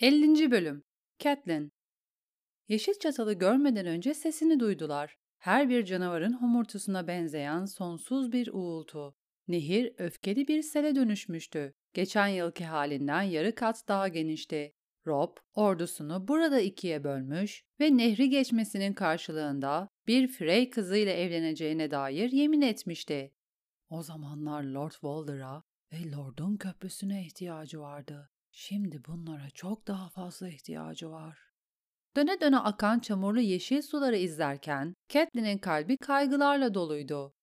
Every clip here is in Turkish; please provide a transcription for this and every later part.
50. Bölüm Catelyn Yeşil çatalı görmeden önce sesini duydular. Her bir canavarın homurtusuna benzeyen sonsuz bir uğultu. Nehir öfkeli bir sele dönüşmüştü. Geçen yılki halinden yarı kat daha genişti. Rob ordusunu burada ikiye bölmüş ve nehri geçmesinin karşılığında bir Frey kızıyla evleneceğine dair yemin etmişti. O zamanlar Lord Walder'a ve Lord'un köprüsüne ihtiyacı vardı. Şimdi bunlara çok daha fazla ihtiyacı var. Döne döne akan çamurlu yeşil suları izlerken Catelyn'in kalbi kaygılarla doluydu.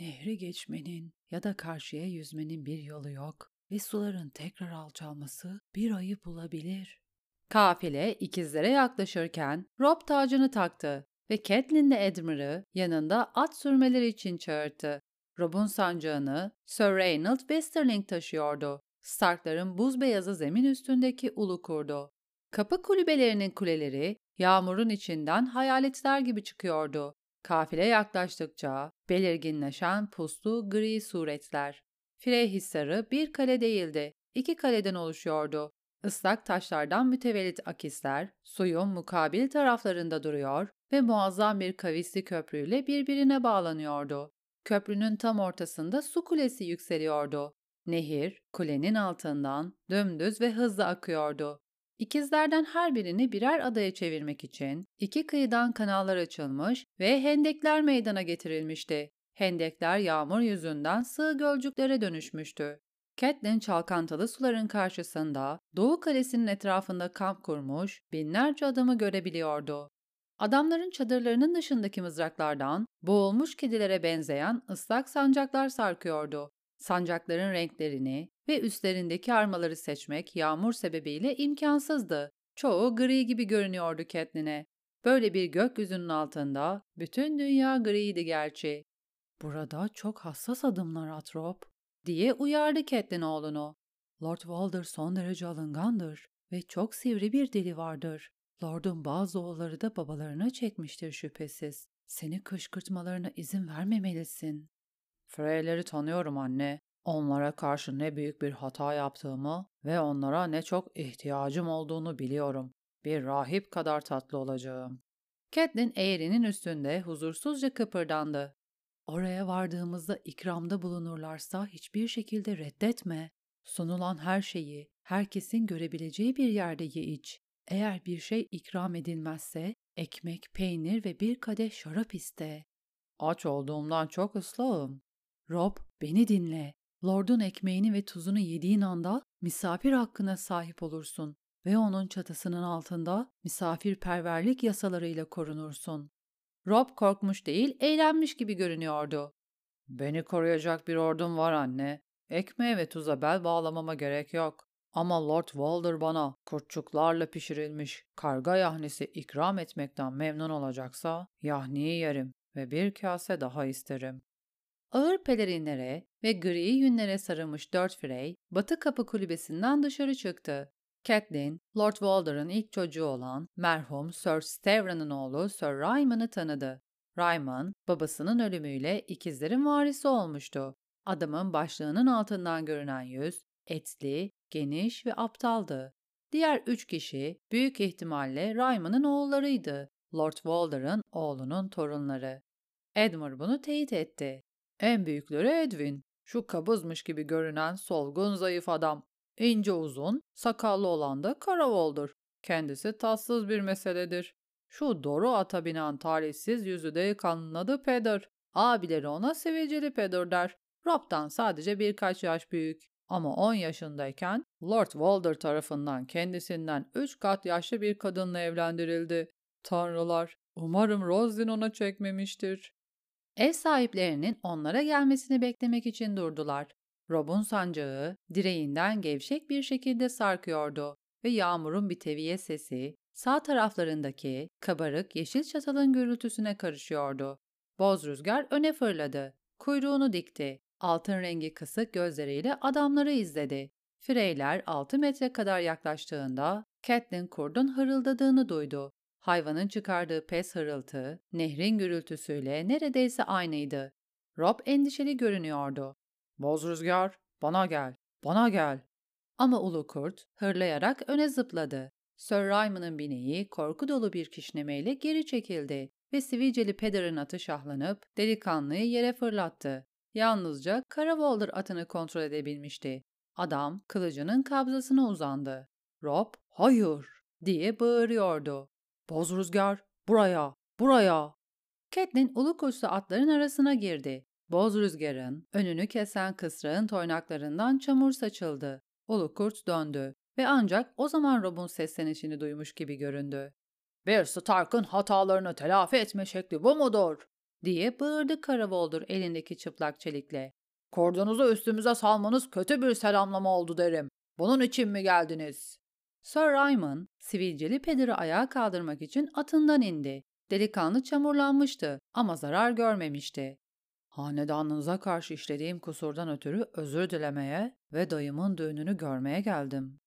Nehri geçmenin ya da karşıya yüzmenin bir yolu yok ve suların tekrar alçalması bir ayı bulabilir. Kafile ikizlere yaklaşırken Rob tacını taktı ve Catelyn de Edmund'ı yanında at sürmeleri için çağırdı. Rob'un sancağını Sir Reynold Westerling taşıyordu. Starkların buz beyazı zemin üstündeki ulu kurdu. Kapı kulübelerinin kuleleri yağmurun içinden hayaletler gibi çıkıyordu. Kafile yaklaştıkça belirginleşen puslu gri suretler. Frey Hisarı bir kale değildi, iki kaleden oluşuyordu. Islak taşlardan mütevellit akisler suyun mukabil taraflarında duruyor ve muazzam bir kavisli köprüyle birbirine bağlanıyordu. Köprünün tam ortasında su kulesi yükseliyordu. Nehir, kulenin altından dümdüz ve hızlı akıyordu. İkizlerden her birini birer adaya çevirmek için iki kıyıdan kanallar açılmış ve hendekler meydana getirilmişti. Hendekler yağmur yüzünden sığ gölcüklere dönüşmüştü. Catelyn çalkantılı suların karşısında Doğu Kalesi'nin etrafında kamp kurmuş binlerce adamı görebiliyordu. Adamların çadırlarının dışındaki mızraklardan boğulmuş kedilere benzeyen ıslak sancaklar sarkıyordu. Sancakların renklerini ve üstlerindeki armaları seçmek yağmur sebebiyle imkansızdı. Çoğu gri gibi görünüyordu Catelyn'e. Böyle bir gökyüzünün altında bütün dünya griydi gerçi. Burada çok hassas adımlar Atrop, diye uyardı Catelyn oğlunu. Lord Walder son derece alıngandır ve çok sivri bir dili vardır. Lord'un bazı oğulları da babalarına çekmiştir şüphesiz. Seni kışkırtmalarına izin vermemelisin. Freyleri tanıyorum anne. Onlara karşı ne büyük bir hata yaptığımı ve onlara ne çok ihtiyacım olduğunu biliyorum. Bir rahip kadar tatlı olacağım. Catelyn eğrinin üstünde huzursuzca kıpırdandı. Oraya vardığımızda ikramda bulunurlarsa hiçbir şekilde reddetme. Sunulan her şeyi herkesin görebileceği bir yerde ye iç. Eğer bir şey ikram edilmezse ekmek, peynir ve bir kadeh şarap iste. Aç olduğumdan çok ıslahım. Rob, beni dinle. Lord'un ekmeğini ve tuzunu yediğin anda misafir hakkına sahip olursun ve onun çatısının altında misafirperverlik yasalarıyla korunursun. Rob korkmuş değil, eğlenmiş gibi görünüyordu. Beni koruyacak bir ordum var anne. Ekmeğe ve tuza bel bağlamama gerek yok. Ama Lord Walder bana kurtçuklarla pişirilmiş karga yahnisi ikram etmekten memnun olacaksa yahniyi yerim ve bir kase daha isterim. Ağır pelerinlere ve gri yünlere sarılmış dört Frey, batı kapı kulübesinden dışarı çıktı. Catelyn, Lord Walder'ın ilk çocuğu olan merhum Sir Stevran'ın oğlu Sir Ryman'ı tanıdı. Ryman, babasının ölümüyle ikizlerin varisi olmuştu. Adamın başlığının altından görünen yüz, etli, geniş ve aptaldı. Diğer üç kişi büyük ihtimalle Ryman'ın oğullarıydı. Lord Walder'ın oğlunun torunları. Edmure bunu teyit etti. En büyükleri Edwin. Şu kabızmış gibi görünen solgun zayıf adam. İnce uzun, sakallı olan da Karavol'dur. Kendisi tatsız bir meseledir. Şu doğru ata binen talihsiz yüzü delikanlının adı Peder. Abileri ona seveceli Peder der. Rob'dan sadece birkaç yaş büyük. Ama 10 yaşındayken Lord Walder tarafından kendisinden 3 kat yaşlı bir kadınla evlendirildi. Tanrılar, umarım Roslyn ona çekmemiştir. Ev sahiplerinin onlara gelmesini beklemek için durdular. Rob'un sancağı direğinden gevşek bir şekilde sarkıyordu ve yağmurun bir teviye sesi sağ taraflarındaki kabarık yeşil çatalın gürültüsüne karışıyordu. Boz rüzgar öne fırladı. Kuyruğunu dikti. Altın rengi kısık gözleriyle adamları izledi. Freyler 6 metre kadar yaklaştığında Catelyn kurdun hırıldadığını duydu. Hayvanın çıkardığı pes hırıltı, nehrin gürültüsüyle neredeyse aynıydı. Rob endişeli görünüyordu. Boz rüzgar, bana gel, bana gel. Ama ulu kurt hırlayarak öne zıpladı. Sir Ryman'ın bineği korku dolu bir kişnemeyle geri çekildi ve sivilceli pederin atı şahlanıp delikanlıyı yere fırlattı. Yalnızca Karavolder atını kontrol edebilmişti. Adam kılıcının kabzasına uzandı. Rob, hayır diye bağırıyordu. Boz rüzgar, buraya, buraya. Catelyn ulu kuşlu atların arasına girdi. Boz rüzgarın önünü kesen kısrağın toynaklarından çamur saçıldı. Ulu kurt döndü ve ancak o zaman Rob'un seslenişini duymuş gibi göründü. Bir Stark'ın hatalarını telafi etme şekli bu mudur? diye bağırdı Karavoldur elindeki çıplak çelikle. Kordonuzu üstümüze salmanız kötü bir selamlama oldu derim. Bunun için mi geldiniz? Sir Ryman, sivilceli pederi ayağa kaldırmak için atından indi. Delikanlı çamurlanmıştı ama zarar görmemişti. Hanedanınıza karşı işlediğim kusurdan ötürü özür dilemeye ve dayımın düğününü görmeye geldim.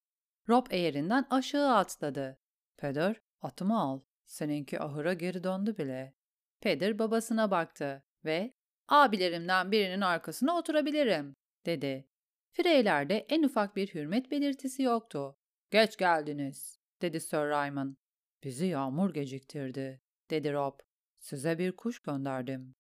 Rob eğerinden aşağı atladı. Peder, atımı al. Seninki ahıra geri döndü bile. Peder babasına baktı ve abilerimden birinin arkasına oturabilirim, dedi. Freylerde en ufak bir hürmet belirtisi yoktu. Geç geldiniz, dedi Sir Ryman. Bizi yağmur geciktirdi, dedi Rob. Size bir kuş gönderdim.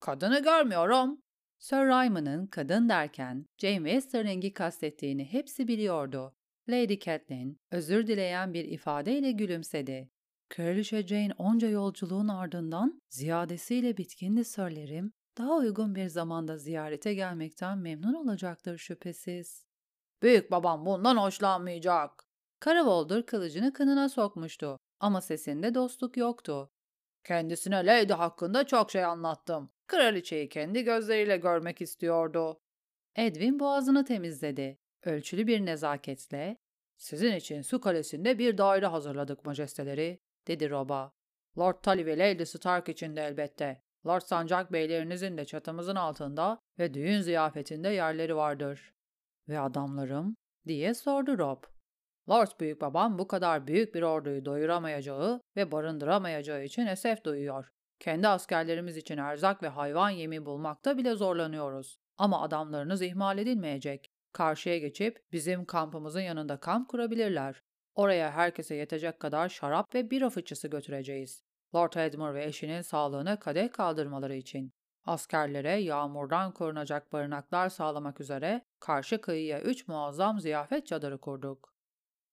Kadını görmüyorum. Sir Ryman'ın kadın derken Jane Westerling'i kastettiğini hepsi biliyordu. Lady Catelyn özür dileyen bir ifadeyle gülümsedi. Kraliçe Jane onca yolculuğun ardından ziyadesiyle bitkindi sörlerim, daha uygun bir zamanda ziyarete gelmekten memnun olacaktır şüphesiz. Büyük babam bundan hoşlanmayacak. Karavoldur kılıcını kınına sokmuştu ama sesinde dostluk yoktu. Kendisine Lady hakkında çok şey anlattım. Kraliçeyi kendi gözleriyle görmek istiyordu. Edwin boğazını temizledi. Ölçülü bir nezaketle, ''Sizin için su kalesinde bir daire hazırladık majesteleri.'' dedi Rob'a. ''Lord Tully ve Lady Stark için de elbette. Lord Sancak beylerinizin de çatımızın altında ve düğün ziyafetinde yerleri vardır.'' ''Ve adamlarım?'' diye sordu Rob. Lord Büyük Babam bu kadar büyük bir orduyu doyuramayacağı ve barındıramayacağı için esef duyuyor. Kendi askerlerimiz için erzak ve hayvan yemi bulmakta bile zorlanıyoruz. Ama adamlarınız ihmal edilmeyecek. Karşıya geçip bizim kampımızın yanında kamp kurabilirler. Oraya herkese yetecek kadar şarap ve bira fıçısı götüreceğiz. Lord Edmure ve eşinin sağlığına kadeh kaldırmaları için. Askerlere yağmurdan korunacak barınaklar sağlamak üzere karşı kıyıya üç muazzam ziyafet çadırı kurduk.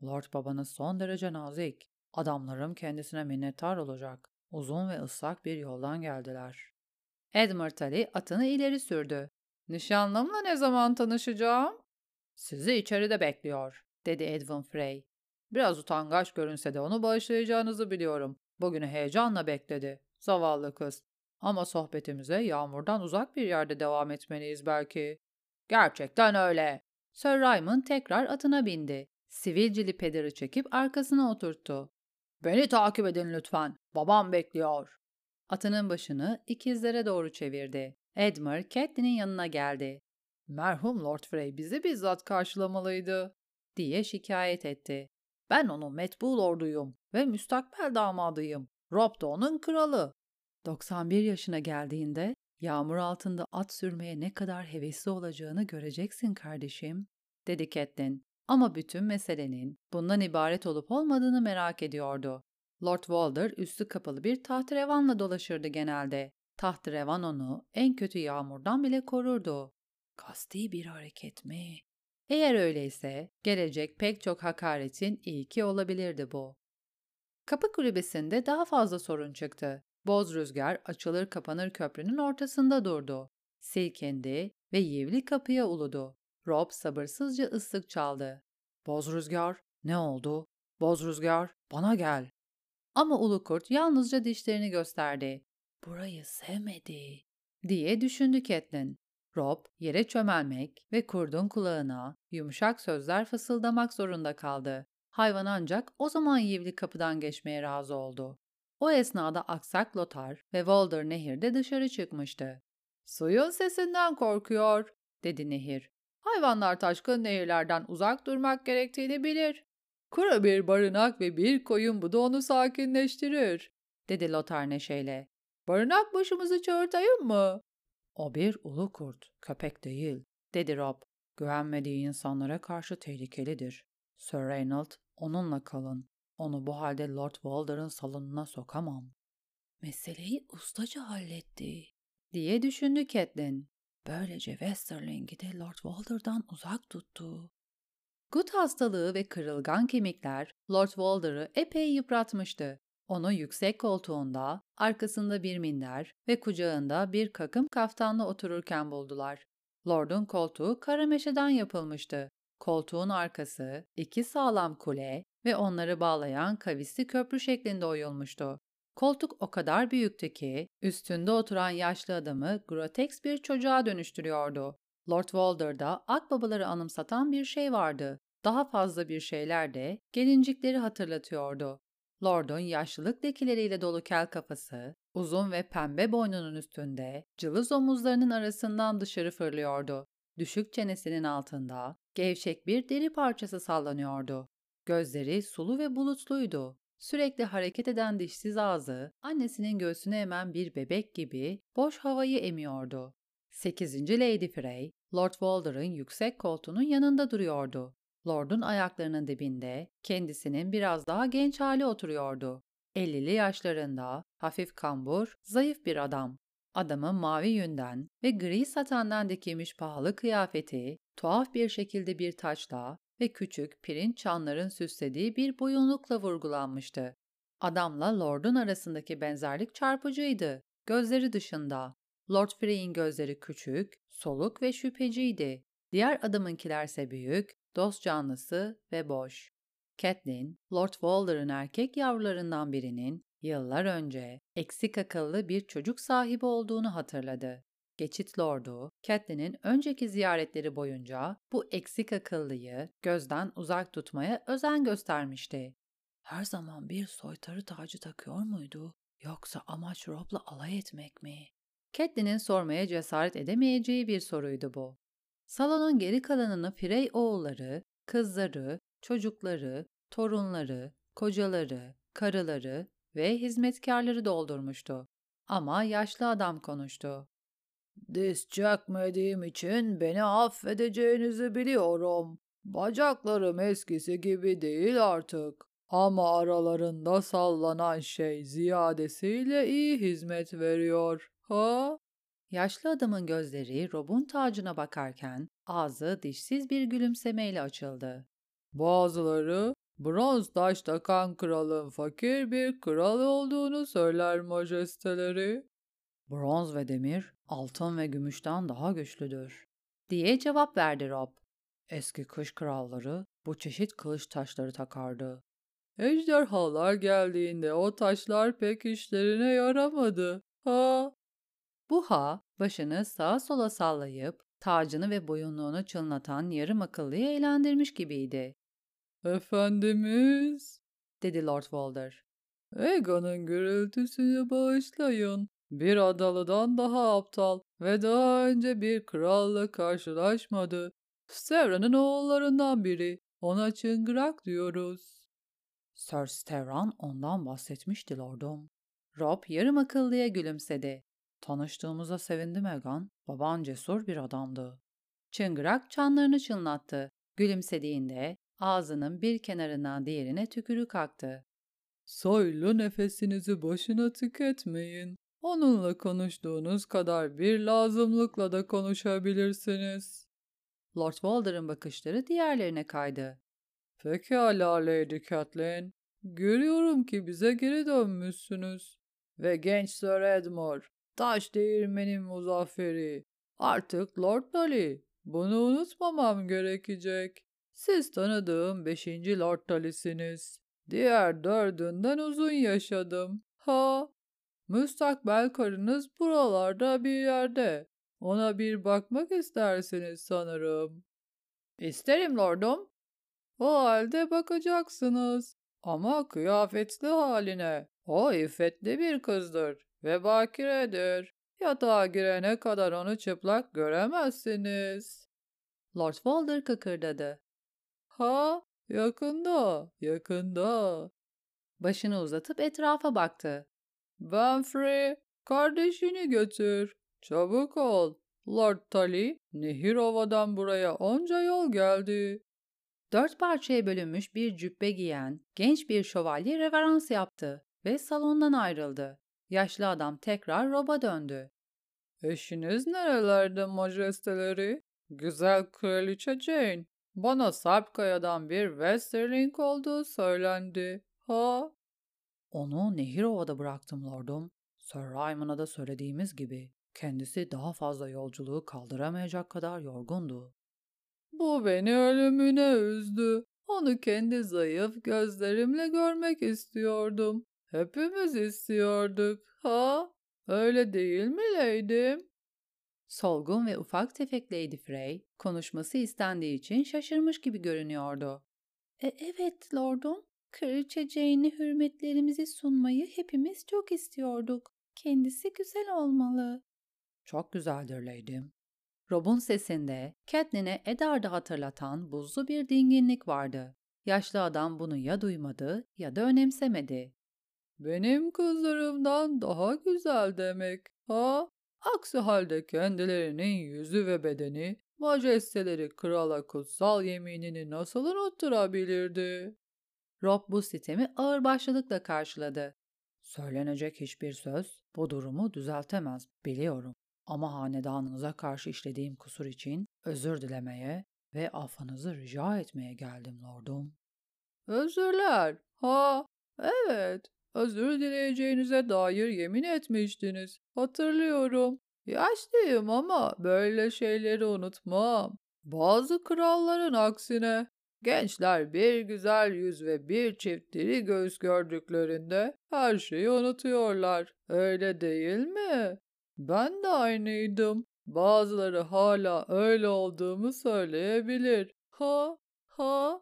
Lord babanız son derece nazik. Adamlarım kendisine minnettar olacak. Uzun ve ıslak bir yoldan geldiler. Edmund Ali atını ileri sürdü. Nişanlımla ne zaman tanışacağım? Sizi içeride bekliyor, dedi Edwin Frey. Biraz utangaç görünse de onu bağışlayacağınızı biliyorum. Bugünü heyecanla bekledi. Zavallı kız. Ama sohbetimize yağmurdan uzak bir yerde devam etmeliyiz belki. Gerçekten öyle. Sir Raymond tekrar atına bindi. Sivilcili pederi çekip arkasına oturttu. Beni takip edin lütfen. Babam bekliyor. Atının başını ikizlere doğru çevirdi. Edmure, Catelyn'in yanına geldi. Merhum Lord Frey bizi bizzat karşılamalıydı, diye şikayet etti. Ben onun metbul orduyum ve müstakbel damadıyım. Rob da onun kralı. 91 yaşına geldiğinde yağmur altında at sürmeye ne kadar hevesli olacağını göreceksin kardeşim, dedi Catelyn. Ama bütün meselenin bundan ibaret olup olmadığını merak ediyordu. Lord Walder üstü kapalı bir tahtrevanla dolaşırdı genelde. Tahtrevan onu en kötü yağmurdan bile korurdu. Kasti bir hareket mi? Eğer öyleyse gelecek pek çok hakaretin ilki olabilirdi bu. Kapı kulübesinde daha fazla sorun çıktı. Boz rüzgar açılır kapanır köprünün ortasında durdu. Silkendi ve yivli kapıya uludu. Rob sabırsızca ıslık çaldı. Boz rüzgar, ne oldu? Boz rüzgar, bana gel. Ama ulu kurt yalnızca dişlerini gösterdi. Burayı sevmedi, diye düşündü Catelyn. Rob yere çömelmek ve kurdun kulağına yumuşak sözler fısıldamak zorunda kaldı. Hayvan ancak o zaman yivli kapıdan geçmeye razı oldu. O esnada aksak Lotar ve Walder nehirde dışarı çıkmıştı. Suyun sesinden korkuyor, dedi nehir. Hayvanlar taşkın nehirlerden uzak durmak gerektiğini bilir. Kuru bir barınak ve bir koyun bu da onu sakinleştirir, dedi Lotar neşeyle. Barınak başımızı çağırtayım mı? O bir ulu kurt, köpek değil, dedi Rob. Güvenmediği insanlara karşı tehlikelidir. Sir Reynold, onunla kalın. Onu bu halde Lord Walder'ın salonuna sokamam. Meseleyi ustaca halletti, diye düşündü Catelyn. Böylece Westerling'i de Lord Walder'dan uzak tuttu. Gut hastalığı ve kırılgan kemikler Lord Walder'ı epey yıpratmıştı. Onu yüksek koltuğunda, arkasında bir minder ve kucağında bir kakım kaftanla otururken buldular. Lord'un koltuğu kara meşeden yapılmıştı. Koltuğun arkası, iki sağlam kule ve onları bağlayan kavisli köprü şeklinde oyulmuştu. Koltuk o kadar büyüktü ki üstünde oturan yaşlı adamı groteks bir çocuğa dönüştürüyordu. Lord Walder'da akbabaları anımsatan bir şey vardı. Daha fazla bir şeyler de gelincikleri hatırlatıyordu. Lord'un yaşlılık lekileriyle dolu kel kafası, uzun ve pembe boynunun üstünde, cılız omuzlarının arasından dışarı fırlıyordu. Düşük çenesinin altında gevşek bir deri parçası sallanıyordu. Gözleri sulu ve bulutluydu. Sürekli hareket eden dişsiz ağzı, annesinin göğsüne emen bir bebek gibi boş havayı emiyordu. 8. Lady Frey, Lord Walder'ın yüksek koltuğunun yanında duruyordu. Lord'un ayaklarının dibinde kendisinin biraz daha genç hali oturuyordu. 50'li yaşlarında, hafif kambur, zayıf bir adam. Adamın mavi yünden ve gri satandan dikilmiş pahalı kıyafeti, tuhaf bir şekilde bir taçla ve küçük pirinç çanların süslediği bir boyunlukla vurgulanmıştı. Adamla Lord'un arasındaki benzerlik çarpıcıydı. Gözleri dışında. Lord Frey'in gözleri küçük, soluk ve şüpheciydi. Diğer adamınkilerse büyük, dost canlısı ve boş. Catelyn, Lord Walder'ın erkek yavrularından birinin yıllar önce eksik akıllı bir çocuk sahibi olduğunu hatırladı. Geçit Lord'u, Catelyn'in önceki ziyaretleri boyunca bu eksik akıllıyı gözden uzak tutmaya özen göstermişti. Her zaman bir soytarı tacı takıyor muydu? Yoksa amaç Rob'la alay etmek mi? Catelyn'in sormaya cesaret edemeyeceği bir soruydu bu. Salonun geri kalanını Frey oğulları, kızları, çocukları, torunları, kocaları, karıları ve hizmetkarları doldurmuştu. Ama yaşlı adam konuştu. Diz çökmediğim için beni affedeceğinizi biliyorum. Bacaklarım eskisi gibi değil artık. Ama aralarında sallanan şey ziyadesiyle iyi hizmet veriyor. Ha? Yaşlı adamın gözleri Rob'un tacına bakarken ağzı dişsiz bir gülümsemeyle açıldı. Bazıları bronz taş takan kralın fakir bir kral olduğunu söyler majesteleri. Bronz ve demir altın ve gümüşten daha güçlüdür, diye cevap verdi Rob. Eski kış kralları bu çeşit kılıç taşları takardı. Ejderhalar geldiğinde o taşlar pek işlerine yaramadı. Ha! Bu ha başını sağa sola sallayıp tacını ve boyunluğunu çınlatan yarım akıllıyı eğlendirmiş gibiydi. Efendimiz, dedi Lord Walder. Egon'un gürültüsünü bağışlayın. Bir adalıdan daha aptal ve daha önce bir kralla karşılaşmadı. Stera'nın oğullarından biri. Ona çıngırak diyoruz. Sir Sterran ondan bahsetmişti lordum. Rob yarım akıllıya gülümsedi. Tanıştığımıza sevindim Egan. Baban cesur bir adamdı. Çıngırak çanlarını çınlattı. Gülümsediğinde ağzının bir kenarından diğerine tükürük aktı. Soylu nefesinizi boşuna tüketmeyin. Onunla konuştuğunuz kadar bir lazımlıkla da konuşabilirsiniz. Lord Walder'ın bakışları diğerlerine kaydı. Pekala Lady Catelyn. Görüyorum ki bize geri dönmüşsünüz. Ve genç Sir Edmure, taş değirmenin muzafferi. Artık Lord Dolly. Bunu unutmamam gerekecek. Siz tanıdığım beşinci Lord Dolly'siniz. Diğer dördünden uzun yaşadım. Ha, Müstakbel karınız buralarda bir yerde. Ona bir bakmak istersiniz sanırım. İsterim lordum. O halde bakacaksınız. Ama kıyafetli haline. O iffetli bir kızdır ve bakiredir. Yatağa girene kadar onu çıplak göremezsiniz. Lord Walder kıkırdadı. Ha, yakında, yakında. Başını uzatıp etrafa baktı. Benfrey, kardeşini götür. Çabuk ol. Lord Tully, Nehirova'dan buraya onca yol geldi. Dört parçaya bölünmüş bir cübbe giyen genç bir şövalye reverans yaptı ve salondan ayrıldı. Yaşlı adam tekrar Rob'a döndü. Eşiniz nerelerde majesteleri? Güzel kraliçe Jane. Bana Sarpkaya'dan bir Westerling olduğu söylendi. Ha? Onu Nehirova'da bıraktım lordum. Sir Ryman'a da söylediğimiz gibi kendisi daha fazla yolculuğu kaldıramayacak kadar yorgundu. Bu beni ölümüne üzdü. Onu kendi zayıf gözlerimle görmek istiyordum. Hepimiz istiyorduk. Ha? Öyle değil mi Leydim? Solgun ve ufak tefek Lady Frey konuşması istendiği için şaşırmış gibi görünüyordu. E, evet lordum, Kraliçe Jane'e hürmetlerimizi sunmayı hepimiz çok istiyorduk. Kendisi güzel olmalı. Çok güzeldir Lady'm. Rob'un sesinde Catelyn'e Eddard'ı hatırlatan buzlu bir dinginlik vardı. Yaşlı adam bunu ya duymadı ya da önemsemedi. Benim kızlarımdan daha güzel demek, ha? Aksi halde kendilerinin yüzü ve bedeni, majesteleri krala kutsal yeminini nasıl unutturabilirdi? Rob bu sitemi ağırbaşlılıkla karşıladı. Söylenecek hiçbir söz bu durumu düzeltemez, biliyorum. Ama hanedanınıza karşı işlediğim kusur için özür dilemeye ve affınızı rica etmeye geldim lordum. Özürler, ha, evet, özür dileyeceğinize dair yemin etmiştiniz. Hatırlıyorum. Yaşlıyım ama böyle şeyleri unutmam. Bazı kralların aksine gençler bir güzel yüz ve bir çift diri göğüs gördüklerinde her şeyi unutuyorlar. Öyle değil mi? Ben de aynıydım. Bazıları hala öyle olduğumu söyleyebilir. Ha, ha.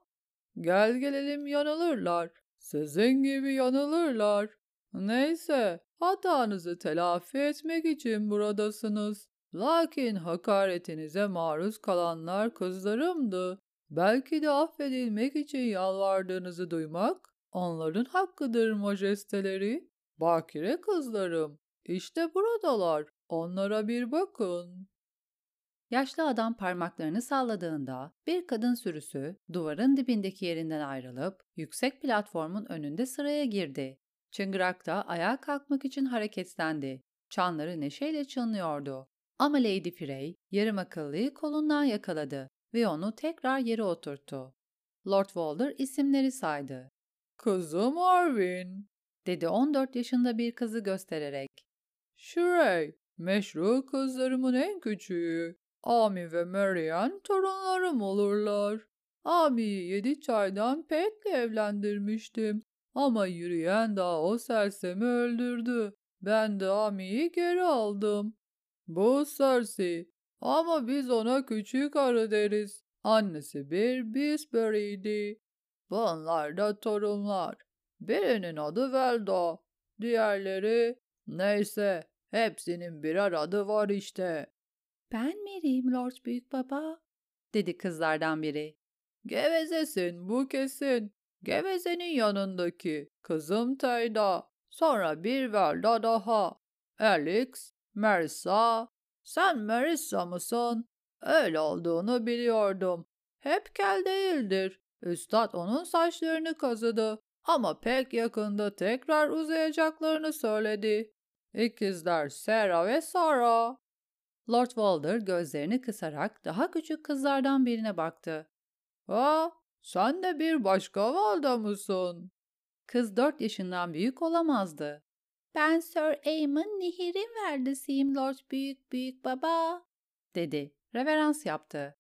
Gel gelelim yanılırlar. Sizin gibi yanılırlar. Neyse, hatanızı telafi etmek için buradasınız. Lakin hakaretinize maruz kalanlar kızlarımdı. Belki de affedilmek için yalvardığınızı duymak onların hakkıdır majesteleri. Bakire kızlarım, işte buradalar. Onlara bir bakın. Yaşlı adam parmaklarını salladığında bir kadın sürüsü duvarın dibindeki yerinden ayrılıp yüksek platformun önünde sıraya girdi. Çıngırak da ayağa kalkmak için hareketlendi. Çanları neşeyle çınlıyordu. Ama Lady Frey yarım akıllıyı kolundan yakaladı ve onu tekrar yere oturttu. Lord Walder isimleri saydı. Kızım Arvin, dedi 14 yaşında bir kızı göstererek. Shrey, meşru kızlarımın en küçüğü. Ami ve Marian torunlarım olurlar. Ami'yi yedi çaydan Pet'le evlendirmiştim. Ama yürüyen daha o sersemi öldürdü. Ben de Ami'yi geri aldım. Bu Cersei. Ama biz ona küçük arı deriz. Annesi bir Bisbury'di. Bunlar da torunlar. Birinin adı Velda. Diğerleri neyse hepsinin birer adı var işte. Ben Mary'im Lord Büyük Baba, dedi kızlardan biri. Gevezesin bu kesin. Gevezenin yanındaki kızım Tayda. Sonra bir Velda daha. Alex, Marissa. Sen Marissa mısın? Öyle olduğunu biliyordum. Hep kel değildir. Üstad onun saçlarını kazıdı. Ama pek yakında tekrar uzayacaklarını söyledi. İkizler Sarah ve Sarah. Lord Walder gözlerini kısarak daha küçük kızlardan birine baktı. Ha, sen de bir başka valda mısın? Kız dört yaşından büyük olamazdı. Ben Sir Aemon Nehir'in verdisiyim Lord Büyük Büyük Baba, dedi. Reverans yaptı.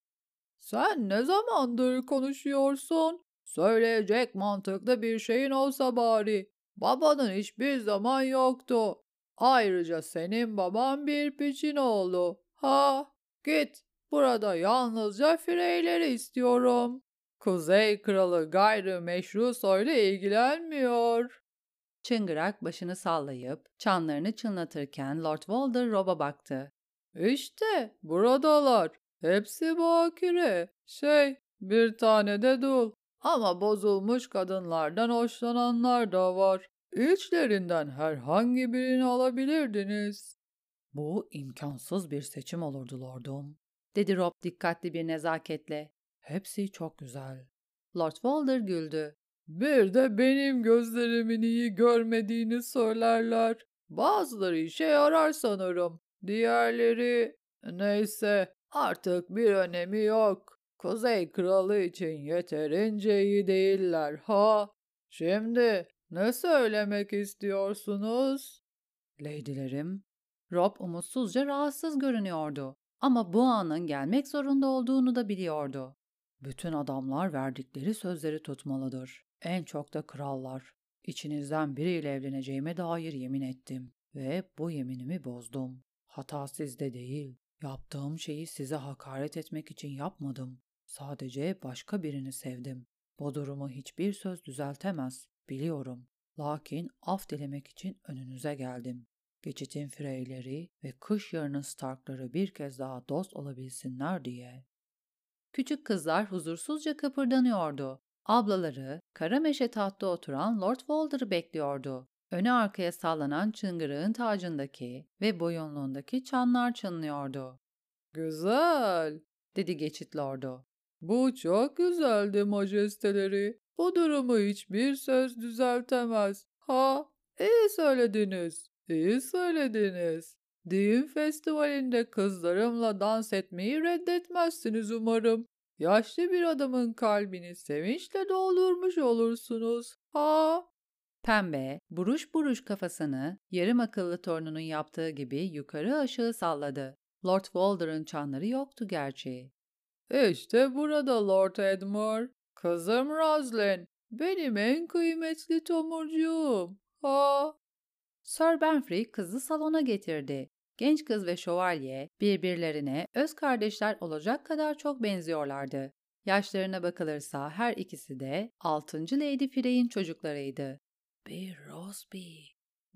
Sen ne zamandır konuşuyorsun? Söyleyecek mantıklı bir şeyin olsa bari. Babanın hiçbir zaman yoktu. Ayrıca senin baban bir piçin oğlu. Ha, git. Burada yalnızca Freyleri istiyorum. Kuzey Kralı gayrı meşru soyla ilgilenmiyor. Çıngırak başını sallayıp çanlarını çınlatırken Lord Walder Rob'a baktı. İşte buradalar. Hepsi bakire. Şey, bir tane de dul. Ama bozulmuş kadınlardan hoşlananlar da var. İçlerinden herhangi birini alabilirdiniz. Bu imkansız bir seçim olurdu lordum, dedi Rob dikkatli bir nezaketle. Hepsi çok güzel. Lord Walder güldü. Bir de benim gözlerimin iyi görmediğini söylerler. Bazıları işe yarar sanırım. Diğerleri neyse artık bir önemi yok. Kuzey Kralı için yeterince iyi değiller ha. Şimdi ne söylemek istiyorsunuz? Lady'lerim, Rob umutsuzca rahatsız görünüyordu. Ama bu anın gelmek zorunda olduğunu da biliyordu. Bütün adamlar verdikleri sözleri tutmalıdır. En çok da krallar. İçinizden biriyle evleneceğime dair yemin ettim ve bu yeminimi bozdum. Hata sizde değil. Yaptığım şeyi size hakaret etmek için yapmadım. Sadece başka birini sevdim. Bu durumu hiçbir söz düzeltemez, biliyorum. Lakin af dilemek için önünüze geldim. Geçitin Freyleri ve kış yarının Starkları bir kez daha dost olabilsinler diye. Küçük kızlar huzursuzca kıpırdanıyordu. Ablaları, kara meşe tahtta oturan Lord Walder'ı bekliyordu. Öne arkaya sallanan çıngırığın tacındaki ve boyunluğundaki çanlar çınlıyordu. Güzel, dedi geçit lordu. Bu çok güzeldi majesteleri. Bu durumu hiçbir söz düzeltemez. Ha, iyi söylediniz, iyi söylediniz. Düğün festivalinde kızlarımla dans etmeyi reddetmezsiniz umarım. Yaşlı bir adamın kalbini sevinçle doldurmuş olursunuz. Ha! Pembe, buruş buruş kafasını yarım akıllı torununun yaptığı gibi yukarı aşağı salladı. Lord Walder'ın çanları yoktu gerçi. İşte burada Lord Edmure. Kızım Roslyn. Benim en kıymetli tomurcuğum. Ha! Sir Benfrey kızı salona getirdi. Genç kız ve şövalye birbirlerine öz kardeşler olacak kadar çok benziyorlardı. Yaşlarına bakılırsa her ikisi de 6. Lady Frey'in çocuklarıydı. Bir Rosby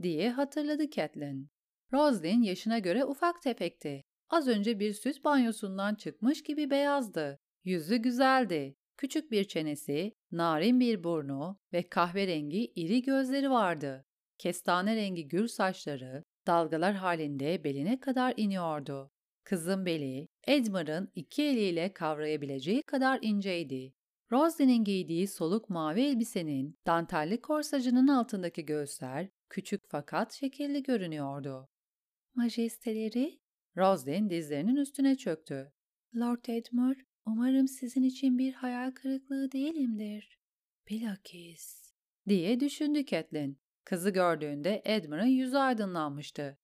diye hatırladı Catelyn. Roslyn yaşına göre ufak tefekti. Az önce bir süt banyosundan çıkmış gibi beyazdı. Yüzü güzeldi. Küçük bir çenesi, narin bir burnu ve kahverengi iri gözleri vardı. Kestane rengi gür saçları dalgalar halinde beline kadar iniyordu. Kızın beli, Edmund'ın iki eliyle kavrayabileceği kadar inceydi. Roslyn'in giydiği soluk mavi elbisenin dantelli korsajının altındaki göğüsler küçük fakat şekilli görünüyordu. Majesteleri, Roslyn dizlerinin üstüne çöktü. Lord Edmund, umarım sizin için bir hayal kırıklığı değilimdir. Bilakis, diye düşündü Catelyn. Kızı gördüğünde Edmund'ın yüzü aydınlanmıştı.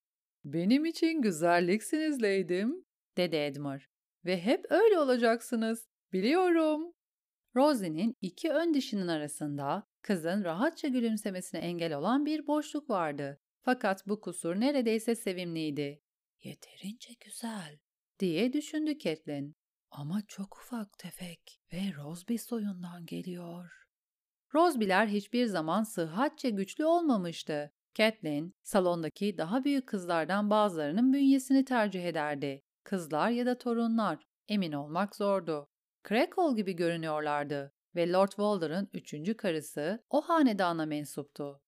Benim için güzelliksiniz Lady'm, dedi Edmund. Ve hep öyle olacaksınız, biliyorum. Rosie'nin iki ön dişinin arasında kızın rahatça gülümsemesine engel olan bir boşluk vardı. Fakat bu kusur neredeyse sevimliydi. Yeterince güzel diye düşündü Catelyn. Ama çok ufak tefek ve Rosby soyundan geliyor. Rosby'ler hiçbir zaman sıhhatçe güçlü olmamıştı. Catelyn, salondaki daha büyük kızlardan bazılarının bünyesini tercih ederdi. Kızlar ya da torunlar, emin olmak zordu. Crackle gibi görünüyorlardı ve Lord Walder'ın üçüncü karısı o hanedana mensuptu.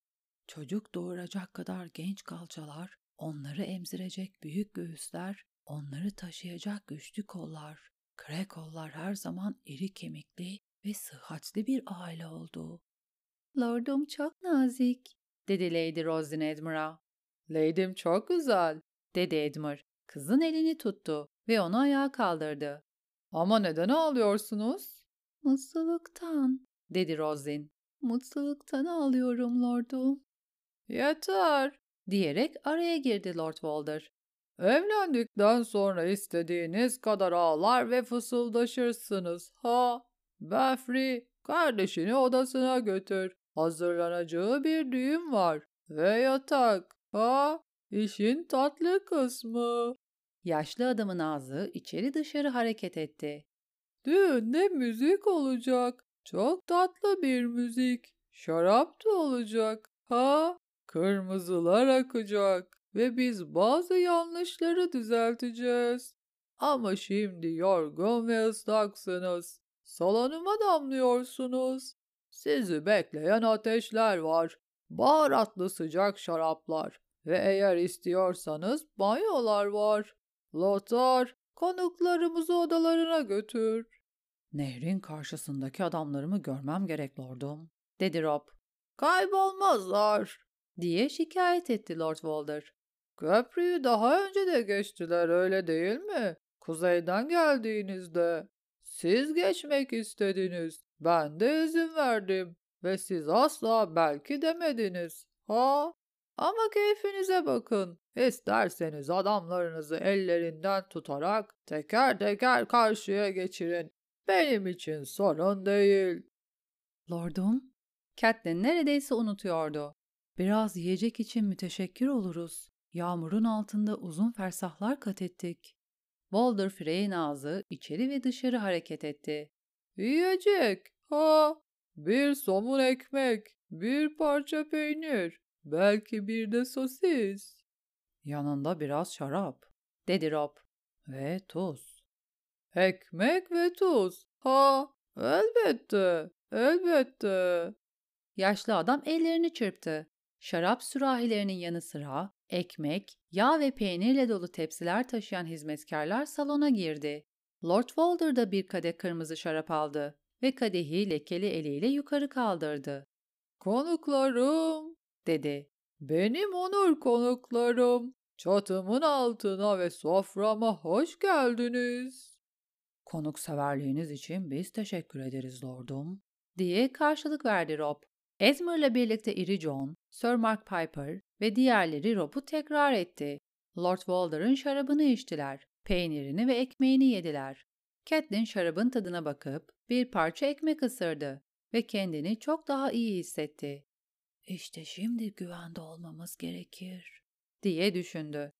Çocuk doğuracak kadar genç kalçalar, onları emzirecek büyük göğüsler, onları taşıyacak güçlü kollar. Crackle'lar her zaman iri kemikli ve sıhhatli bir aile oldu. Lordum çok nazik, dedi Lady Rosin Edmur'a. Lady'm çok güzel, dedi Edmur. Kızın elini tuttu ve onu ayağa kaldırdı. Ama neden ağlıyorsunuz? Mutluluktan, dedi Rosin. Mutluluktan ağlıyorum lordum. Yeter, diyerek araya girdi Lord Walder. Evlendikten sonra istediğiniz kadar ağlar ve fısıldaşırsınız. Ha, Befri, kardeşini odasına götür. Hazırlanacağı bir düğün var. Ve yatak. Ha, işin tatlı kısmı. Yaşlı adamın ağzı içeri dışarı hareket etti. Düğünde müzik olacak. Çok tatlı bir müzik. Şarap da olacak. Ha, kırmızılar akacak ve biz bazı yanlışları düzelteceğiz. Ama şimdi yorgun ve ıslaksınız. Salonuma damlıyorsunuz. Sizi bekleyen ateşler var. Baharatlı sıcak şaraplar. Ve eğer istiyorsanız banyolar var. Lotar, konuklarımızı odalarına götür. Nehrin karşısındaki adamlarımı görmem gerek lordum, dedi Rob. Kaybolmazlar, diye şikayet etti Lord Walder. Köprüyü daha önce de geçtiler öyle değil mi? Kuzeyden geldiğinizde. Siz geçmek istediniz. Ben de izin verdim. Ve siz asla belki demediniz. Ha? Ama keyfinize bakın. İsterseniz adamlarınızı ellerinden tutarak teker teker karşıya geçirin. Benim için sorun değil. Lordum, Catelyn neredeyse unutuyordu. Biraz yiyecek için müteşekkir oluruz. Yağmurun altında uzun fersahlar kat ettik. Walder Frey'in ağzı içeri ve dışarı hareket etti. Yiyecek, ha, bir somun ekmek, bir parça peynir, belki bir de sosis. Yanında biraz şarap, dedi Rob. Ve tuz. Ekmek ve tuz, ha, elbette, elbette. Yaşlı adam ellerini çırptı. Şarap sürahilerinin yanı sıra ekmek, yağ ve peynirle dolu tepsiler taşıyan hizmetkarlar salona girdi. Lord Walder da bir kadeh kırmızı şarap aldı ve kadehi lekeli eliyle yukarı kaldırdı. Konuklarım, dedi. Benim onur konuklarım. Çatımın altına ve soframa hoş geldiniz. Konukseverliğiniz için biz teşekkür ederiz lordum, diye karşılık verdi Rob. Esmer'la birlikte iri John, Sir Mark Piper ve diğerleri Rob'u tekrar etti. Lord Walder'ın şarabını içtiler, peynirini ve ekmeğini yediler. Catelyn şarabın tadına bakıp bir parça ekmek ısırdı ve kendini çok daha iyi hissetti. İşte şimdi güvende olmamız gerekir, diye düşündü.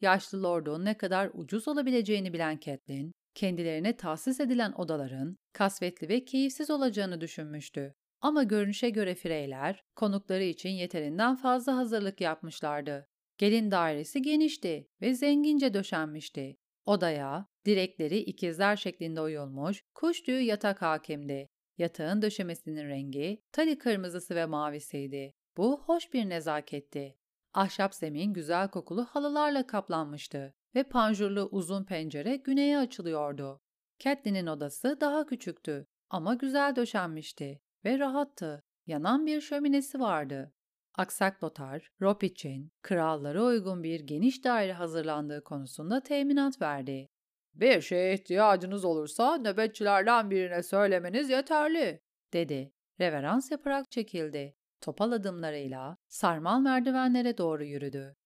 Yaşlı lordun ne kadar ucuz olabileceğini bilen Catelyn, kendilerine tahsis edilen odaların kasvetli ve keyifsiz olacağını düşünmüştü. Ama görünüşe göre Freyler, konukları için yeterinden fazla hazırlık yapmışlardı. Gelin dairesi genişti ve zengince döşenmişti. Odaya, direkleri ikizler şeklinde oyulmuş, kuş tüyü yatak hakimdi. Yatağın döşemesinin rengi tali kırmızısı ve mavisiydi. Bu hoş bir nezaketti. Ahşap zemin güzel kokulu halılarla kaplanmıştı ve panjurlu uzun pencere güneye açılıyordu. Catelyn'in odası daha küçüktü ama güzel döşenmişti ve rahattı. Yanan bir şöminesi vardı. Aksak Lotar, Rob için krallara uygun bir geniş daire hazırlandığı konusunda teminat verdi. Bir şeye ihtiyacınız olursa nöbetçilerden birine söylemeniz yeterli, dedi. Reverans yaparak çekildi. Topal adımlarıyla sarmal merdivenlere doğru yürüdü.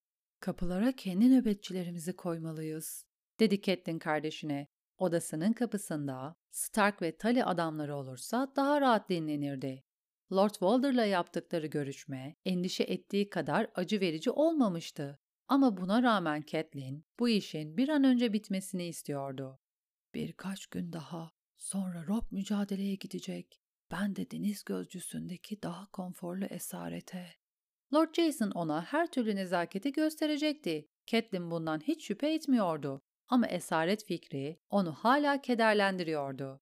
Kapılara kendi nöbetçilerimizi koymalıyız, dedi Catelyn kardeşine. Odasının kapısında Stark ve Tully adamları olursa daha rahat dinlenirdi. Lord Walder'la yaptıkları görüşme endişe ettiği kadar acı verici olmamıştı. Ama buna rağmen Catelyn bu işin bir an önce bitmesini istiyordu. Birkaç gün daha sonra Rob mücadeleye gidecek. Ben de deniz gözcüsündeki daha konforlu esarete. Lord Jason ona her türlü nezaketi gösterecekti. Catelyn bundan hiç şüphe etmiyordu. Ama esaret fikri onu hala kederlendiriyordu.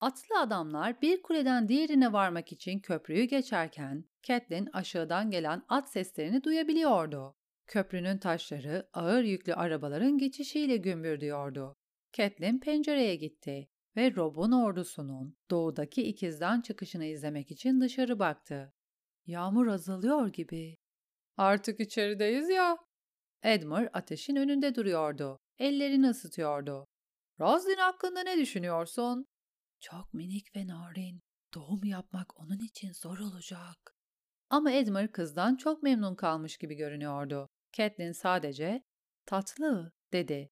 Atlı adamlar bir kuleden diğerine varmak için köprüyü geçerken Catelyn aşağıdan gelen at seslerini duyabiliyordu. Köprünün taşları ağır yüklü arabaların geçişiyle gümbürdüyordu. Catelyn pencereye gitti ve Rob'un ordusunun doğudaki ikizden çıkışını izlemek için dışarı baktı. Yağmur azalıyor gibi. Artık içerideyiz ya. Edmure ateşin önünde duruyordu. Ellerini ısıtıyordu. Roslyn hakkında ne düşünüyorsun? Çok minik ve narin. Doğum yapmak onun için zor olacak. Ama Edmure kızdan çok memnun kalmış gibi görünüyordu. Catelyn sadece tatlı dedi.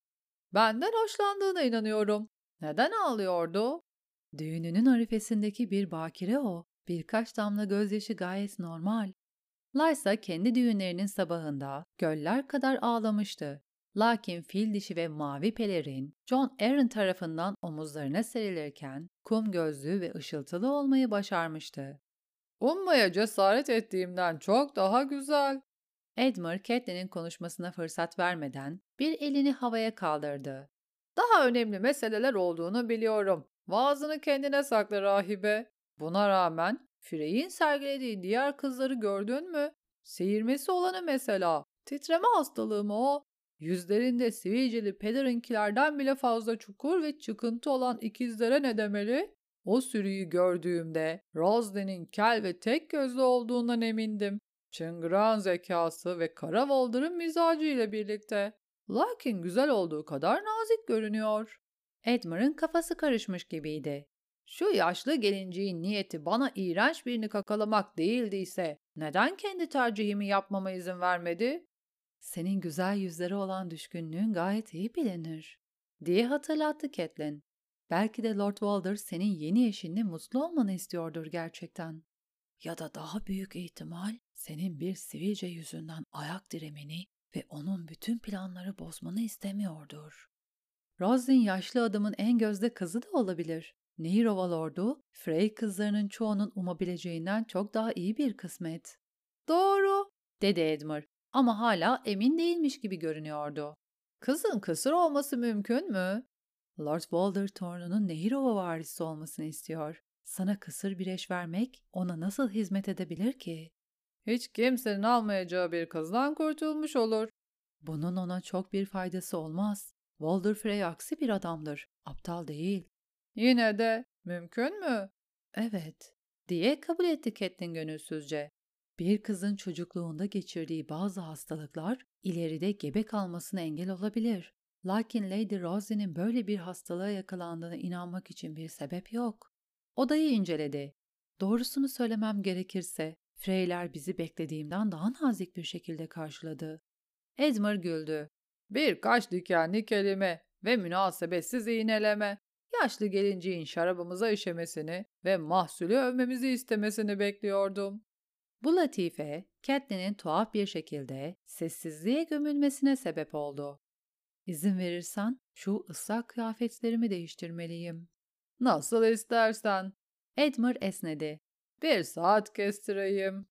Benden hoşlandığına inanıyorum. Neden ağlıyordu? Düğününün arifesindeki bir bakire o. Birkaç damla gözyaşı gayet normal. Lysa kendi düğünlerinin sabahında göller kadar ağlamıştı. Lakin fil dişi ve mavi pelerin John Aaron tarafından omuzlarına serilirken kum gözlü ve ışıltılı olmayı başarmıştı. Ummaya cesaret ettiğimden çok daha güzel. Edmure Catelyn'in konuşmasına fırsat vermeden bir elini havaya kaldırdı. Daha önemli meseleler olduğunu biliyorum. Vaazını kendine sakla rahibe. Buna rağmen Frey'in sergilediği diğer kızları gördün mü? Seyirmesi olanı mesela. Titreme hastalığı mı o? Yüzlerinde sivilceli pederinkilerden bile fazla çukur ve çıkıntı olan ikizlere ne demeli? O sürüyü gördüğümde Rosden'in kel ve tek gözlü olduğundan emindim. Çıngıran zekası ve kara Walder'ın mizacı ile birlikte. Lakin güzel olduğu kadar nazik görünüyor. Edmar'ın kafası karışmış gibiydi. Şu yaşlı gelinciğin niyeti bana iğrenç birini kakalamak değildiyse neden kendi tercihimi yapmama izin vermedi? Senin güzel yüzleri olan düşkünlüğün gayet iyi bilinir, diye hatırlattı Catelyn. Belki de Lord Walder senin yeni eşinle mutlu olmanı istiyordur gerçekten. Ya da daha büyük ihtimal senin bir sivilce yüzünden ayak diremeni ve onun bütün planları bozmanı istemiyordur. Roslin yaşlı adamın en gözde kızı da olabilir. Nehir Ovalordu, Frey kızlarının çoğunun umabileceğinden çok daha iyi bir kısmet. Doğru, dedi Edmure ama hala emin değilmiş gibi görünüyordu. Kızın kısır olması mümkün mü? Lord torununun Nehirova varisi olmasını istiyor. Sana kısır bir eş vermek ona nasıl hizmet edebilir ki? Hiç kimsenin almayacağı bir kızdan kurtulmuş olur. Bunun ona çok bir faydası olmaz. Walder Frey aksi bir adamdır. Aptal değil. Yine de mümkün mü? Evet, diye kabul etti Catelyn gönülsüzce. Bir kızın çocukluğunda geçirdiği bazı hastalıklar ileride gebe kalmasına engel olabilir. Lakin Lady Rosie'nin böyle bir hastalığa yakalandığına inanmak için bir sebep yok. Odayı inceledi. Doğrusunu söylemem gerekirse Freyler bizi beklediğimden daha nazik bir şekilde karşıladı. Edmure güldü. Birkaç dikenli kelime ve münasebetsiz iğneleme. Yaşlı gelinciğin şarabımıza işemesini ve mahsulü övmemizi istemesini bekliyordum. Bu latife, Catelyn'in tuhaf bir şekilde sessizliğe gömülmesine sebep oldu. İzin verirsen şu ıslak kıyafetlerimi değiştirmeliyim. Nasıl istersen. Edmure esnedi. Bir saat kestireyim.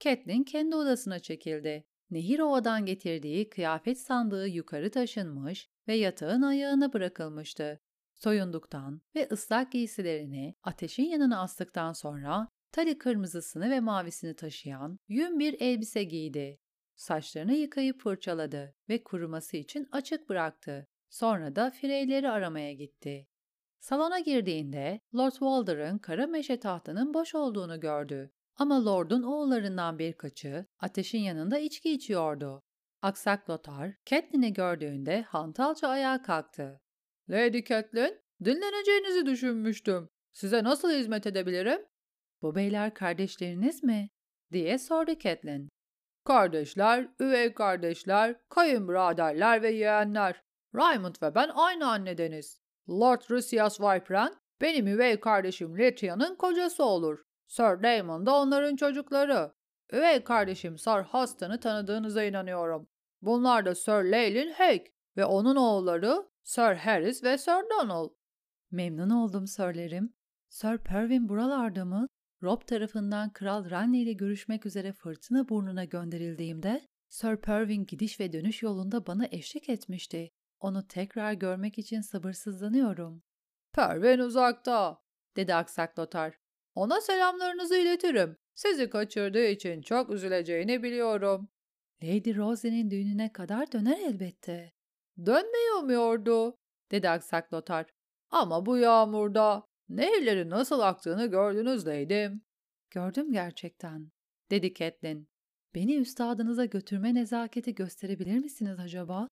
Catelyn kendi odasına çekildi. Nehir ovadan getirdiği kıyafet sandığı yukarı taşınmış ve yatağın ayağına bırakılmıştı. Soyunduktan ve ıslak giysilerini ateşin yanına astıktan sonra tali kırmızısını ve mavisini taşıyan yün bir elbise giydi. Saçlarını yıkayıp fırçaladı ve kuruması için açık bıraktı. Sonra da fireyleri aramaya gitti. Salona girdiğinde Lord Walder'ın kara meşe tahtının boş olduğunu gördü. Ama Lord'un oğullarından birkaçı ateşin yanında içki içiyordu. Aksak Lothar, Catelyn'i gördüğünde hantalca ayağa kalktı. Lady Catelyn, dinleneceğinizi düşünmüştüm. Size nasıl hizmet edebilirim? Bu beyler kardeşleriniz mi? diye sordu Catelyn. Kardeşler, üvey kardeşler, kayınbiraderler ve yeğenler. Raymond ve ben aynı annedeniz. Lord Rusias Vypren, benim üvey kardeşim Letria'nın kocası olur. Sir Damon da onların çocukları. Üvey kardeşim Sir Huston'ı tanıdığınıza inanıyorum. Bunlar da Sir Leylin Hake ve onun oğulları Sir Harris ve Sir Donald. Memnun oldum sörlerim. Sir Pervin buralarda mı? Rob tarafından Kral Renly ile görüşmek üzere fırtına burnuna gönderildiğimde Sir Pervin gidiş ve dönüş yolunda bana eşlik etmişti. Onu tekrar görmek için sabırsızlanıyorum. Pervin uzakta, dedi aksak Lotar. Ona selamlarınızı iletirim. Sizi kaçırdığı için çok üzüleceğini biliyorum. Lady Rosie'nin düğününe kadar döner elbette. Dönmeyi umuyordu, dedi aksak Lotar. Ama bu yağmurda nehirlerin nasıl aktığını gördünüz Lady'm. Gördüm gerçekten, dedi Catelyn. Beni üstadınıza götürme nezaketi gösterebilir misiniz acaba?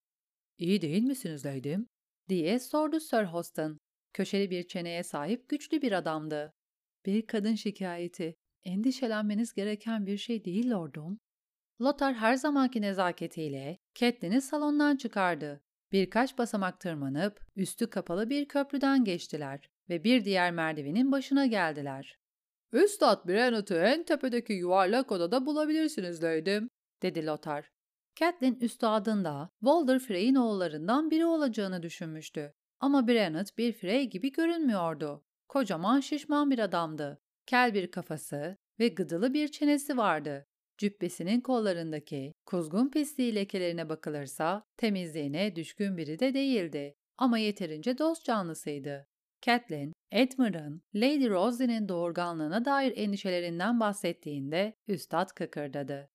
İyi değil misiniz Lady'm? diye sordu Sir Hoston. Köşeli bir çeneye sahip güçlü bir adamdı. Bir kadın şikayeti. Endişelenmeniz gereken bir şey değil lordum. Lothar her zamanki nezaketiyle Catelyn'i salondan çıkardı. Birkaç basamak tırmanıp üstü kapalı bir köprüden geçtiler ve bir diğer merdivenin başına geldiler. Üstad Brennet'i en tepedeki yuvarlak odada bulabilirsiniz Lady'm, dedi Lothar. Catelyn üstadın da Walder Frey'in oğullarından biri olacağını düşünmüştü. Ama Brennet bir Frey gibi görünmüyordu. Kocaman şişman bir adamdı. Kel bir kafası ve gıdılı bir çenesi vardı. Cübbesinin kollarındaki kuzgun pisliği lekelerine bakılırsa temizliğine düşkün biri de değildi ama yeterince dost canlısıydı. Catelyn, Edmund'ın Lady Roslyn'in doğurganlığına dair endişelerinden bahsettiğinde üstad kıkırdadı.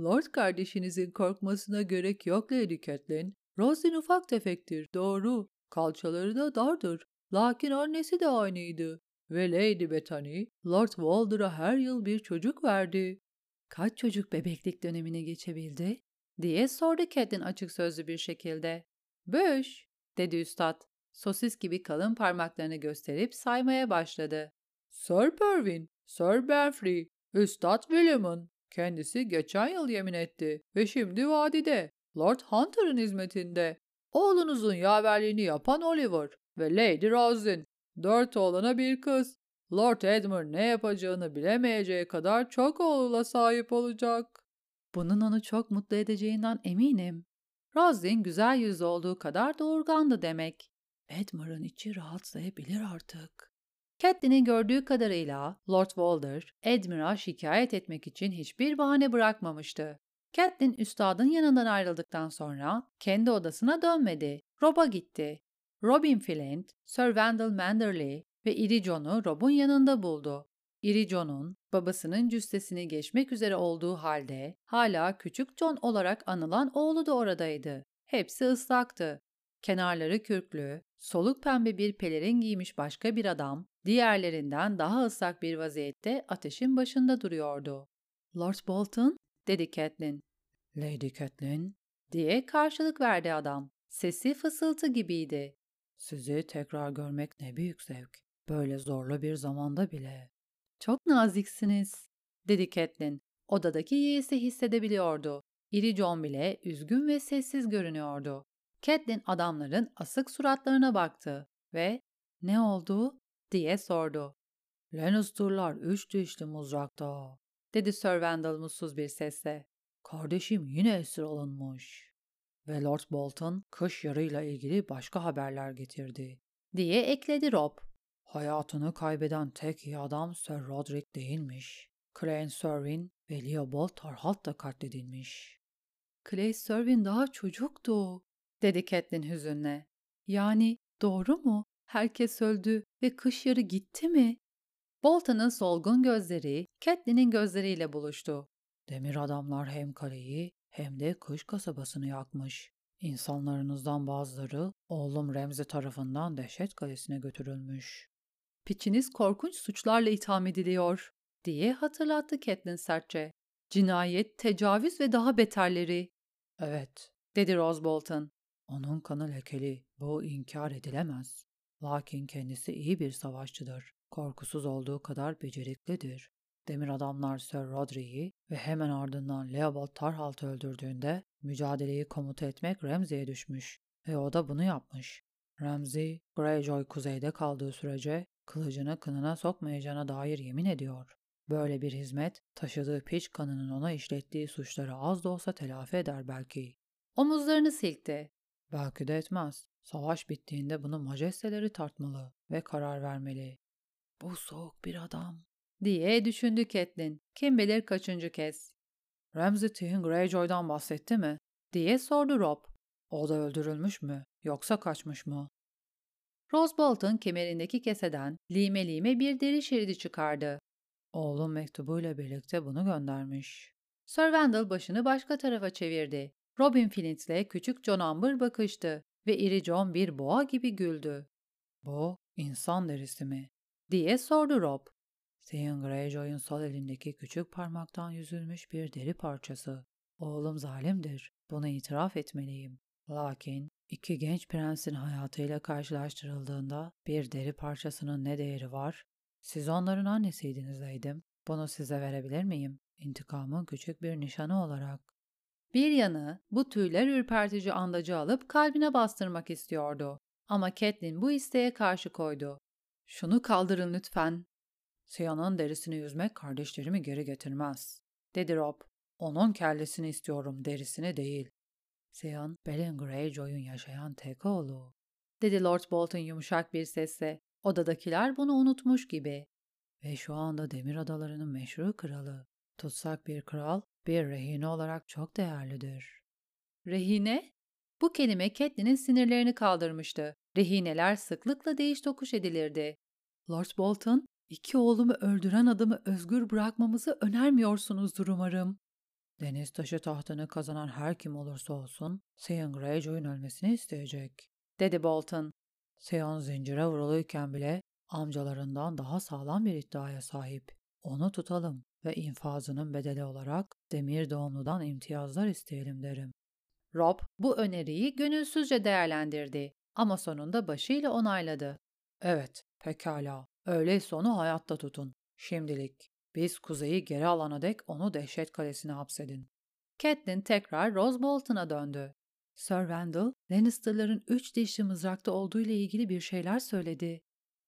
Lord kardeşinizin korkmasına gerek yok Lady Catelyn. Rosin ufak tefektir, doğru. Kalçaları da dardır. Lakin annesi de aynıydı. Ve Lady Bethany, Lord Walder'a her yıl bir çocuk verdi. Kaç çocuk bebeklik dönemini geçebildi? diye sordu Catelyn açık sözlü bir şekilde. Beş, dedi üstad. Sosis gibi kalın parmaklarını gösterip saymaya başladı. Sir Pervin, Sir Benfrey, Üstad William'ın. Kendisi geçen yıl yemin etti ve şimdi vadide. Lord Hunter'ın hizmetinde. Oğlunuzun yaverliğini yapan Oliver ve Lady Rosin. Dört oğlana bir kız. Lord Edmund ne yapacağını bilemeyeceği kadar çok oğluna sahip olacak. Bunun onu çok mutlu edeceğinden eminim. Rosin güzel yüzlü olduğu kadar doğurgandı demek. Edmund'un içi rahatsayabilir artık. Catelyn'in gördüğü kadarıyla Lord Walder, Edmund'a şikayet etmek için hiçbir bahane bırakmamıştı. Catelyn üstadın yanından ayrıldıktan sonra kendi odasına dönmedi. Rob'a gitti. Robin Flint, Sir Wendell Manderley ve Iri John'u Rob'un yanında buldu. Iri John'un babasının cüssesini geçmek üzere olduğu halde hala küçük John olarak anılan oğlu da oradaydı. Hepsi ıslaktı. Kenarları kürklü, soluk pembe bir pelerin giymiş başka bir adam, diğerlerinden daha ıslak bir vaziyette ateşin başında duruyordu. Lord Bolton, dedi Catelyn. Lady Catelyn, diye karşılık verdi adam. Sesi fısıltı gibiydi. Sizi tekrar görmek ne büyük zevk. Böyle zorlu bir zamanda bile. Çok naziksiniz, dedi Catelyn. Odadaki yeğesi hissedebiliyordu. İri John bile üzgün ve sessiz görünüyordu. Catelyn adamların asık suratlarına baktı ve ''Ne oldu?'' diye sordu. ''Lannister'lar üç dişli muzrakta.'' dedi Sir Wendell mutsuz bir sesle. ''Kardeşim yine esir alınmış.'' Ve Lord Bolton kış yarıyla ilgili başka haberler getirdi. Diye ekledi Rob. Hayatını kaybeden tek iyi adam Sir Roderick değilmiş. Clay Serwyn ve Leopold Tarhalt da katledilmiş. Clay Serwyn daha çocuktu, dedi Catelyn hüzünle. Yani doğru mu? Herkes öldü ve kış yarı gitti mi? Bolton'ın solgun gözleri Catelyn'in gözleriyle buluştu. Demir adamlar hem kaleyi hem de kış kasabasını yakmış. İnsanlarınızdan bazıları oğlum Remzi tarafından dehşet kalesine götürülmüş. Piçiniz korkunç suçlarla itham ediliyor, diye hatırlattı Catelyn sertçe. Cinayet, tecavüz ve daha beterleri. Evet, dedi Rose Bolton. Onun kanı lekeli, bu inkar edilemez. Lakin kendisi iyi bir savaşçıdır. Korkusuz olduğu kadar beceriklidir. Demir adamlar Sir Roderick'i ve hemen ardından Leopold Tarhalt'ı öldürdüğünde mücadeleyi komuta etmek Ramsay'e düşmüş ve o da bunu yapmış. Ramsay, Greyjoy kuzeyde kaldığı sürece kılıcını kınına sokmayacağına dair yemin ediyor. Böyle bir hizmet, taşıdığı piç kanının ona işlettiği suçları az da olsa telafi eder belki. Omuzlarını silkti. Belki de etmez. Savaş bittiğinde bunu majesteleri tartmalı ve karar vermeli. Bu soğuk bir adam, diye düşündü Catelyn. Kim bilir kaçıncı kez. Ramsay Tyrion Greyjoy'dan bahsetti mi? diye sordu Rob. O da öldürülmüş mü yoksa kaçmış mı? Rose Bolton kemerindeki keseden lime lime bir deri şeridi çıkardı. Oğlum mektubuyla birlikte bunu göndermiş. Sir Wendell başını başka tarafa çevirdi. Robin Flint'le küçük John Amber bakıştı ve iri John bir boğa gibi güldü. Bu insan derisi mi? diye sordu Rob. Theon Greyjoy'un sol elindeki küçük parmaktan yüzülmüş bir deri parçası. Oğlum zalimdir. Bunu itiraf etmeliyim. Lakin iki genç prensin hayatıyla karşılaştırıldığında bir deri parçasının ne değeri var? Siz onların annesiydiniz Leydim. Bunu size verebilir miyim? İntikamın küçük bir nişanı olarak. Bir yanı bu tüyler ürpertici andacı alıp kalbine bastırmak istiyordu. Ama Catelyn bu isteğe karşı koydu. Şunu kaldırın lütfen. Siyan'ın derisini yüzmek kardeşlerimi geri getirmez, dedi Rob. Onun kellesini istiyorum, derisini değil. Siyan, Belen Greyjoy'un yaşayan tek oğlu, dedi Lord Bolton yumuşak bir sesle. Odadakiler bunu unutmuş gibi. Ve şu anda Demir Adaları'nın meşru kralı. Tutsak bir kral, bir rehine olarak çok değerlidir. Rehine? Bu kelime Catelyn'in sinirlerini kaldırmıştı. Rehineler sıklıkla değiş tokuş edilirdi. Lord Bolton, iki oğlumu öldüren adamı özgür bırakmamızı önermiyorsunuzdur umarım. Deniz taşı tahtını kazanan her kim olursa olsun Theon Greyjoy'un ölmesini isteyecek, dedi Bolton. Theon zincire vuruluyken bile amcalarından daha sağlam bir iddiaya sahip. Onu tutalım ve infazının bedeli olarak demir doğumludan imtiyazlar isteyelim derim. Rob bu öneriyi gönülsüzce değerlendirdi ama sonunda başıyla onayladı. Evet, pekala. Öyleyse onu hayatta tutun. Şimdilik. Biz kuzeyi geri alana dek onu dehşet kalesine hapsedin. Catelyn tekrar Rose Bolton'a döndü. Sir Randall, Lannister'ların üç dişli mızrakta olduğu ile ilgili bir şeyler söyledi.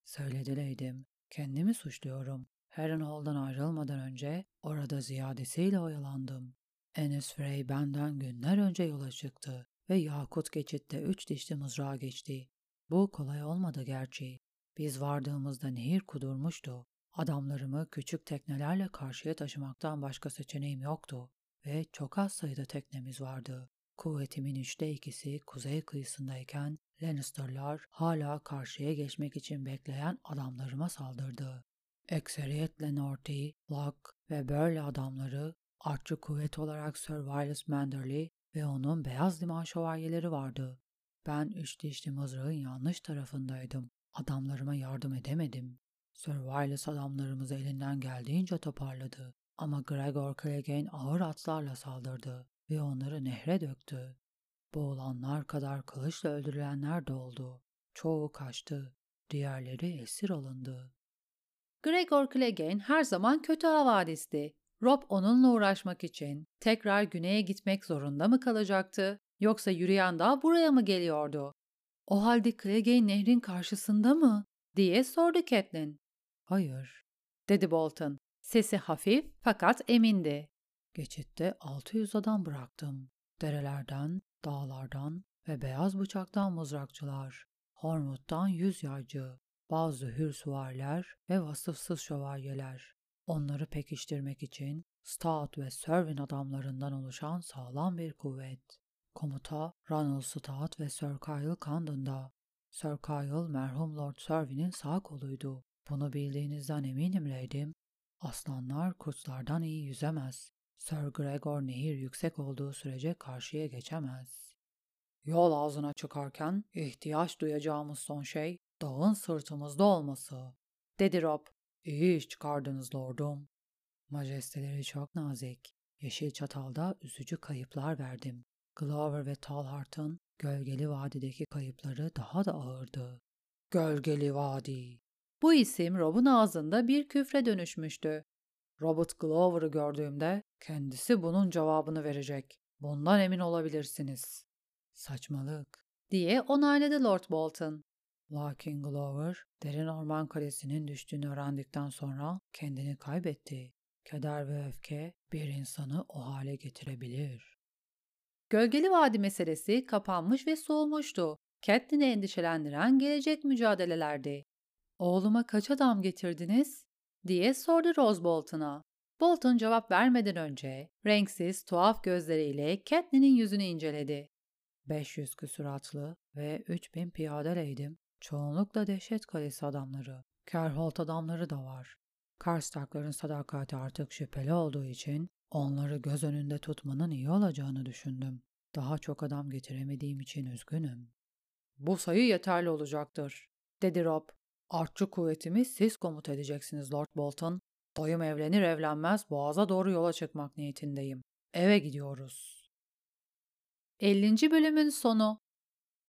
Söyledi. Kendimi suçluyorum. Harrenhal'dan ayrılmadan önce orada ziyadesiyle oyalandım. Enes Frey benden günler önce yola çıktı ve Yakut geçitte üç dişli mızrağa geçti. Bu kolay olmadı gerçi. Biz vardığımızda nehir kudurmuştu. Adamlarımı küçük teknelerle karşıya taşımaktan başka seçeneğim yoktu ve çok az sayıda teknemiz vardı. Kuvvetimin üçte ikisi kuzey kıyısındayken Lannister'lar hala karşıya geçmek için bekleyen adamlarıma saldırdı. Ekseriyetle Norty, Locke ve Burley adamları artçı kuvvet olarak Sir Wireless Manderley ve onun beyaz liman şövalyeleri vardı. Ben üç dişli mızrağın yanlış tarafındaydım. Adamlarıma yardım edemedim. Sir Wireless adamlarımızı elinden geldiğince toparladı. Ama Gregor Clegane ağır atlarla saldırdı ve onları nehre döktü. Boğulanlar kadar kılıçla öldürülenler de oldu. Çoğu kaçtı. Diğerleri esir alındı. Gregor Clegane her zaman kötü havadisti. Rob onunla uğraşmak için tekrar güneye gitmek zorunda mı kalacaktı? Yoksa yürüyen dağ buraya mı geliyordu? O halde Clegane nehrin karşısında mı? diye sordu Catelyn. Hayır, dedi Bolton. Sesi hafif fakat emindi. Geçitte 600 adam bıraktım. Derelerden, dağlardan ve beyaz bıçaktan mızrakçılar. Hormut'tan yüz yaycı, bazı hür süvariler ve vasıfsız şövalyeler. Onları pekiştirmek için Stout ve Servin adamlarından oluşan sağlam bir kuvvet. Komuta Ronald Stout ve Sir Kyle Condon'da. Sir Kyle merhum Lord Servin'in sağ koluydu. Bunu bildiğinizden eminim Lady'm. Aslanlar kurtlardan iyi yüzemez. Sir Gregor nehir yüksek olduğu sürece karşıya geçemez. Yol ağzına çıkarken ihtiyaç duyacağımız son şey dağın sırtımızda olması, dedi Rob. İyi iş çıkardınız lordum. Majesteleri çok nazik. Yeşil Çatal'da üzücü kayıplar verdim. Glover ve Talhart'ın Gölgeli Vadi'deki kayıpları daha da ağırdı. Gölgeli Vadi. Bu isim Rob'un ağzında bir küfre dönüşmüştü. Robert Glover'ı gördüğümde kendisi bunun cevabını verecek. Bundan emin olabilirsiniz. Saçmalık. Diye onayladı Lord Bolton. Lakin Glover, derin orman kalesinin düştüğünü öğrendikten sonra kendini kaybetti. Keder ve öfke bir insanı o hale getirebilir. Gölgeli Vadi meselesi kapanmış ve soğumuştu. Catelyn'i endişelendiren gelecek mücadelelerdi. ''Oğluma kaç adam getirdiniz?'' diye sordu Rose Bolton'a. Bolton cevap vermeden önce renksiz, tuhaf gözleriyle Catelyn'in yüzünü inceledi. 500 küsuratlı ve 3000 piyadeleydim. Çoğunlukla dehşet kalesi adamları. Kerholt adamları da var. Karstarkların sadakati artık şüpheli olduğu için onları göz önünde tutmanın iyi olacağını düşündüm. Daha çok adam getiremediğim için üzgünüm. Bu sayı yeterli olacaktır, dedi Rob. Artçı kuvvetimi siz komut edeceksiniz Lord Bolton. Dayım evlenir evlenmez boğaza doğru yola çıkmak niyetindeyim. Eve gidiyoruz. 50. bölümün sonu